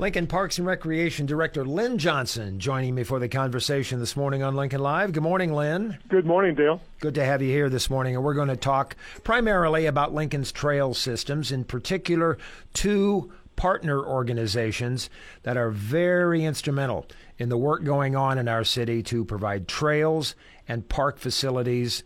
Lincoln Parks and Recreation Director Lynn Johnson joining me for the conversation this morning on Lincoln Live. Good morning, Lynn. Good morning, Dale. Good to have you here this morning. And we're going to talk primarily about Lincoln's trail systems, in particular, two partner organizations that are very instrumental in the work going on in our city to provide trails and park facilities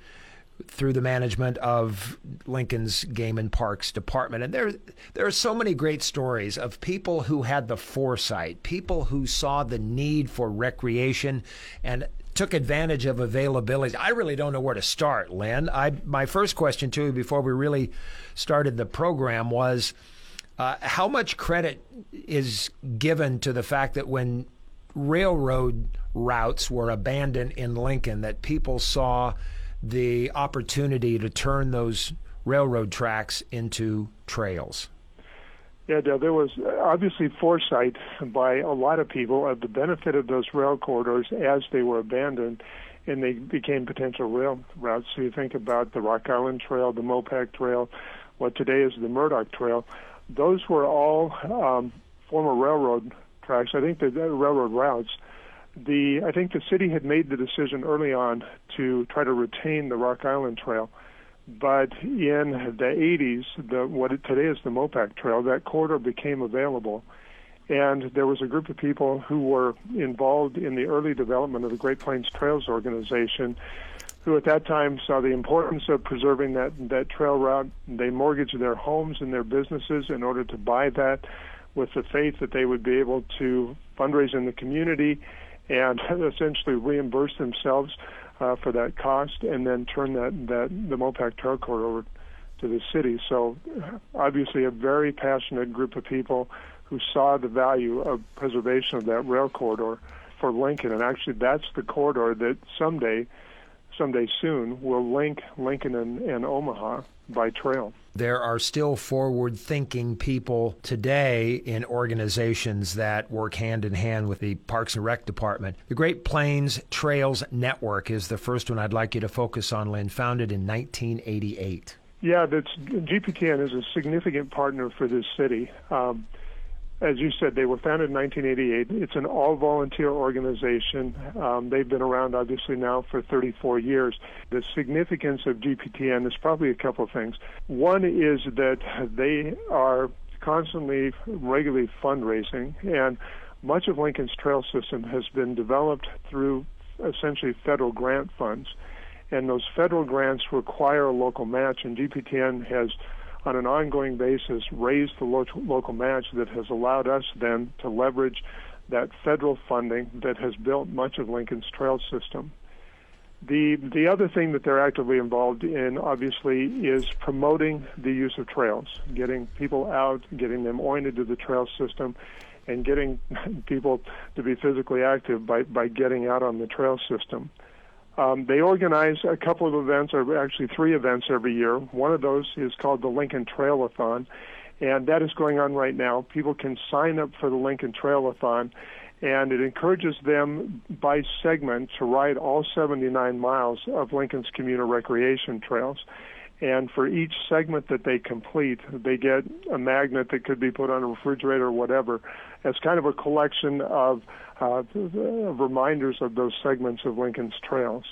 through the management of Lincoln's Game and Parks Department. And there, there are so many great stories of people who had the foresight, people who saw the need for recreation and took advantage of availability. I really don't know where to start, Lynn. I, my first question to you before we really started the program was uh, how much credit is given to the fact that when railroad routes were abandoned in Lincoln, that people saw the opportunity to turn those railroad tracks into trails? Yeah, there was obviously foresight by a lot of people of the benefit of those rail corridors as they were abandoned and they became potential rail routes. So you think about the Rock Island Trail, the Mopac Trail, what today is the Murdock Trail. Those were all um, former railroad tracks. I think the railroad routes the I think the city had made the decision early on to try to retain the Rock Island Trail, but in the 80s, the what it, today is the Mopac Trail, that corridor became available, and there was a group of people who were involved in the early development of the Great Plains Trails organization. Who at that time saw the importance of preserving that that trail route? They mortgaged their homes and their businesses in order to buy that, with the faith that they would be able to fundraise in the community and essentially reimburse themselves uh, for that cost, and then turn that that the Mopac Corridor over to the city. So, obviously, a very passionate group of people who saw the value of preservation of that rail corridor for Lincoln, and actually, that's the corridor that someday, someday soon, will link Lincoln and, and Omaha by trail. There are still forward thinking people today in organizations that work hand in hand with the Parks and Rec Department. The Great Plains Trails Network is the first one I'd like you to focus on, Lynn, founded in 1988. Yeah, that's, GPTN is a significant partner for this city. Um, as you said, they were founded in 1988. It's an all volunteer organization. Um, they've been around, obviously, now for 34 years. The significance of GPTN is probably a couple of things. One is that they are constantly, regularly fundraising, and much of Lincoln's trail system has been developed through essentially federal grant funds. And those federal grants require a local match, and GPTN has on an ongoing basis raised the lo- local match that has allowed us then to leverage that federal funding that has built much of Lincoln's trail system. The the other thing that they're actively involved in obviously is promoting the use of trails, getting people out, getting them oriented to the trail system and getting people to be physically active by, by getting out on the trail system. Um, they organize a couple of events, or actually three events every year. One of those is called the Lincoln Trailathon, and that is going on right now. People can sign up for the Lincoln Trailathon, and it encourages them by segment to ride all 79 miles of Lincoln's commuter recreation trails. And for each segment that they complete, they get a magnet that could be put on a refrigerator or whatever as kind of a collection of uh, reminders of those segments of Lincoln's trails.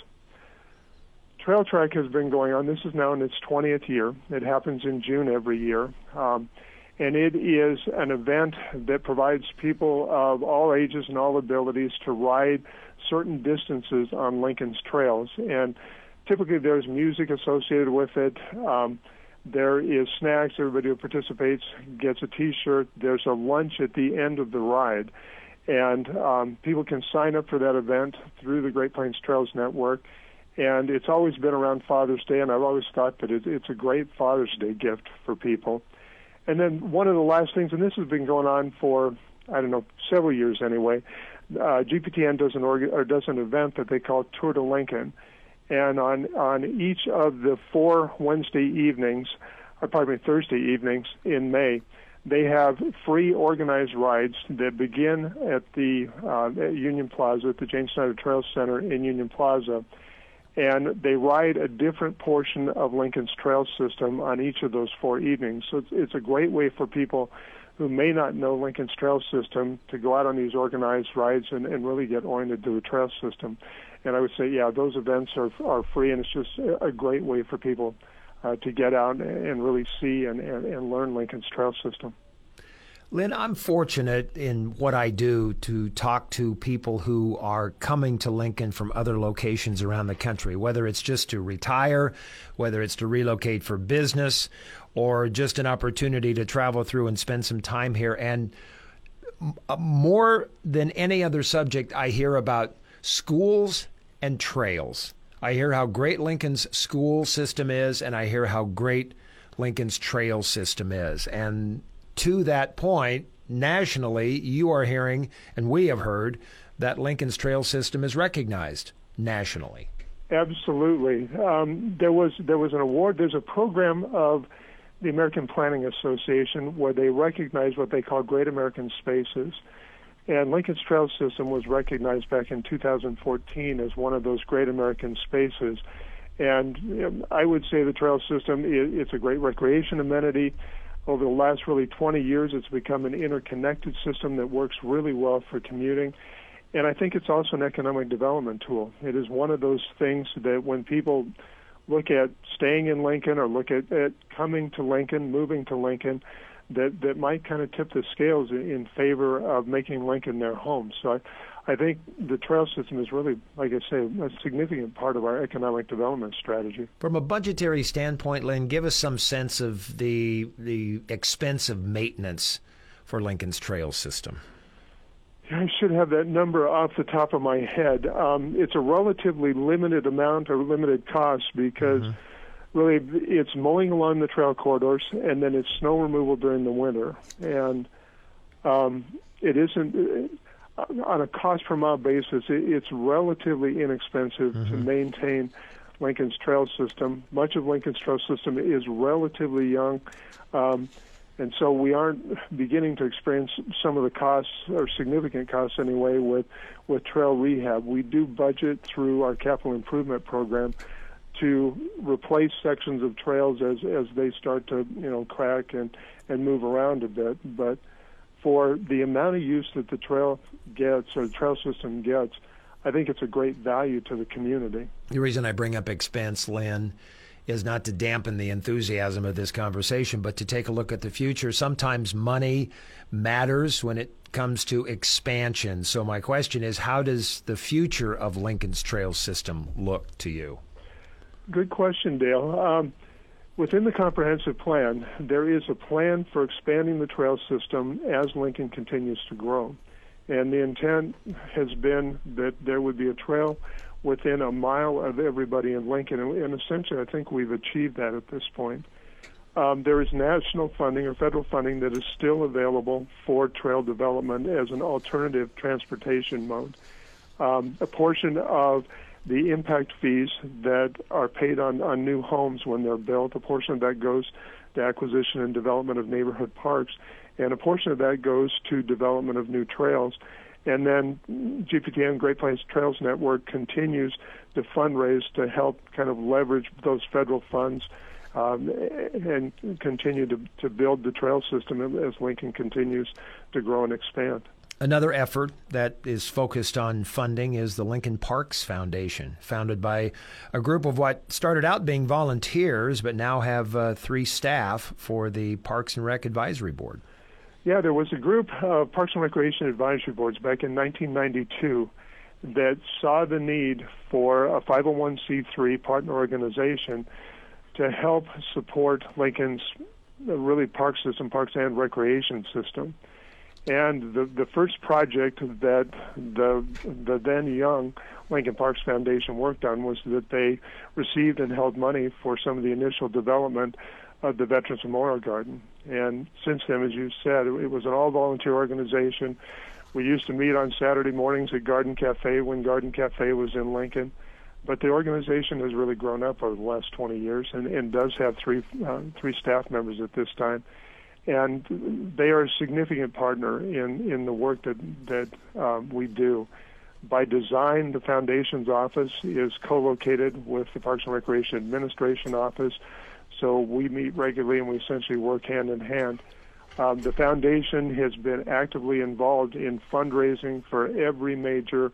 Trail Trek has been going on. This is now in its 20th year. It happens in June every year. Um, and it is an event that provides people of all ages and all abilities to ride certain distances on Lincoln's trails. And typically there's music associated with it. Um, there is snacks. Everybody who participates gets a T-shirt. There's a lunch at the end of the ride, and um, people can sign up for that event through the Great Plains Trails Network. And it's always been around Father's Day, and I've always thought that it, it's a great Father's Day gift for people. And then one of the last things, and this has been going on for I don't know, several years anyway, uh, GPTN does an org- or does an event that they call Tour de Lincoln, and on on each of the four Wednesday evenings, or pardon me, Thursday evenings in May, they have free organized rides that begin at the uh, at Union Plaza at the Jayne Snyder Trail Center in Union Plaza, and they ride a different portion of Lincoln's trail system on each of those four evenings. So it's, it's a great way for people who may not know Lincoln's trail system to go out on these organized rides and, and really get oriented to the trail system. And I would say, yeah, those events are are free, and it's just a great way for people uh, to get out and really see and, and, and learn Lincoln's trail system. Lynn, I'm fortunate in what I do to talk to people who are coming to Lincoln from other locations around the country, whether it's just to retire, whether it's to relocate for business, or just an opportunity to travel through and spend some time here. And uh, more than any other subject, I hear about schools and trails. I hear how great Lincoln's school system is, and I hear how great Lincoln's trail system is. And to that point, nationally, you are hearing, and we have heard, that Lincoln's trail system is recognized nationally. Absolutely. Um, there was there was an award. There's a program of the American Planning Association where they recognize what they call Great American Spaces. And Lincoln's Trail System was recognized back in 2014 as one of those great American spaces. And um, I would say the trail system it's a great recreation amenity. Over the last really 20 years, it's become an interconnected system that works really well for commuting. And I think it's also an economic development tool. It is one of those things that when people look at staying in Lincoln or look at, at coming to Lincoln, moving to Lincoln, that that might kind of tip the scales in, in favor of making Lincoln their home. So I, I think the trail system is really, like I say, a significant part of our economic development strategy. From a budgetary standpoint, Lynn, give us some sense of the the expense of maintenance for Lincoln's trail system. I should have that number off the top of my head. Um, it's a relatively limited amount or limited cost because. Mm-hmm really it's mowing along the trail corridors and then it's snow removal during the winter. And um, it isn't uh, on a cost per mile basis it's relatively inexpensive mm-hmm. to maintain lincoln's trail system. Much of lincoln's trail system is relatively young um, and so we aren't beginning to experience some of the costs or significant costs anyway with with trail rehab. We do budget through our capital improvement program to replace sections of trails as as they start to you know crack and and move around a bit. But for the amount of use that the trail gets or the trail system gets, I think it's a great value to the community. The reason I bring up expense, Lynn, is not to dampen the enthusiasm of this conversation, but to take a look at the future. Sometimes money matters when it comes to expansion. So my question is, how does the future of Lincoln's trail system look to you? Good question, Dale. Um, within the comprehensive plan, there is a plan for expanding the trail system as Lincoln continues to grow. And the intent has been that there would be a trail within a mile of everybody in Lincoln. And, essentially, I think we've achieved that at this point. Um, there is national funding or federal funding that is still available for trail development as an alternative transportation mode. Um, a portion of the impact fees that are paid on, on new homes when they're built. A portion of that goes to acquisition and development of neighborhood parks, and a portion of that goes to development of new trails. And then GPTN Great Plains Trails Network continues to fundraise to help kind of leverage those federal funds um, and continue to, to build the trail system as Lincoln continues to grow and expand. Another effort that is focused on funding is the Lincoln Parks Foundation, founded by a group of what started out being volunteers, but now have uh, three staff for the Parks and Rec Advisory Board. Yeah, there was a group of Parks and Recreation Advisory Boards back in 1992 that saw the need for a 501c3 partner organization to help support Lincoln's uh, really park system, parks and recreation system. And the the first project that the the then young Lincoln Parks Foundation worked on was that they received and held money for some of the initial development of the Veterans Memorial Garden. And since then, as you said, it was an all volunteer organization. We used to meet on Saturday mornings at Garden Cafe when Garden Cafe was in Lincoln. But the organization has really grown up over the last 20 years and, and does have three uh, three staff members at this time, and they are a significant partner in in the work that that um, we do. By design, the foundation's office is co-located with the Parks and Recreation Administration office, so we meet regularly and we essentially work hand in hand. Um, the foundation has been actively involved in fundraising for every major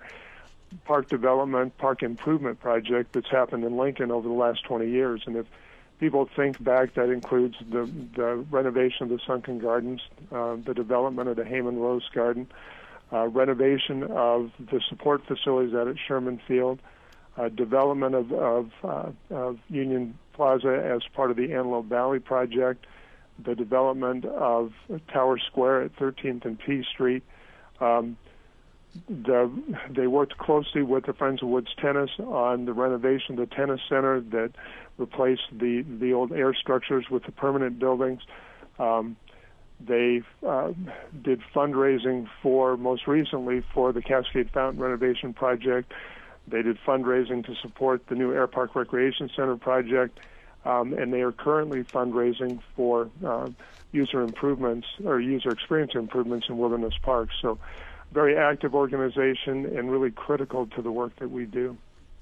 park development, park improvement project that's happened in Lincoln over the last 20 years. And if people think back, that includes the, the renovation of the Sunken Gardens, uh, the development of the Hamann Rose Garden, uh, renovation of the support facilities out at Sherman Field, uh, development of, of, uh, of Union Plaza as part of the Antelope Valley project, the development of Tower Square at 13th and P Street. Um, the, they worked closely with the Friends of Woods Tennis on the renovation of the tennis center that replaced the, the old air structures with the permanent buildings. Um, they uh, did fundraising for, most recently, for the Cascade Fountain renovation project. They did fundraising to support the new Air Park Recreation Center project, um, and they are currently fundraising for uh, user improvements or user experience improvements in Wilderness Park. So very active organization and really critical to the work that we do.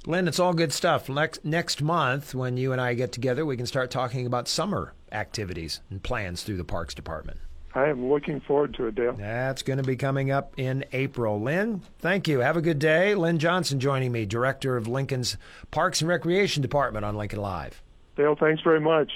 Lynn, it's all good stuff. Next, next month, when you and I get together, we can start talking about summer activities and plans through the Parks Department. I am looking forward to it, Dale. That's going to be coming up in April. Lynn, thank you. Have a good day. Lynn Johnson joining me, Director of Lincoln's Parks and Recreation Department on Lincoln Live. Dale, thanks very much.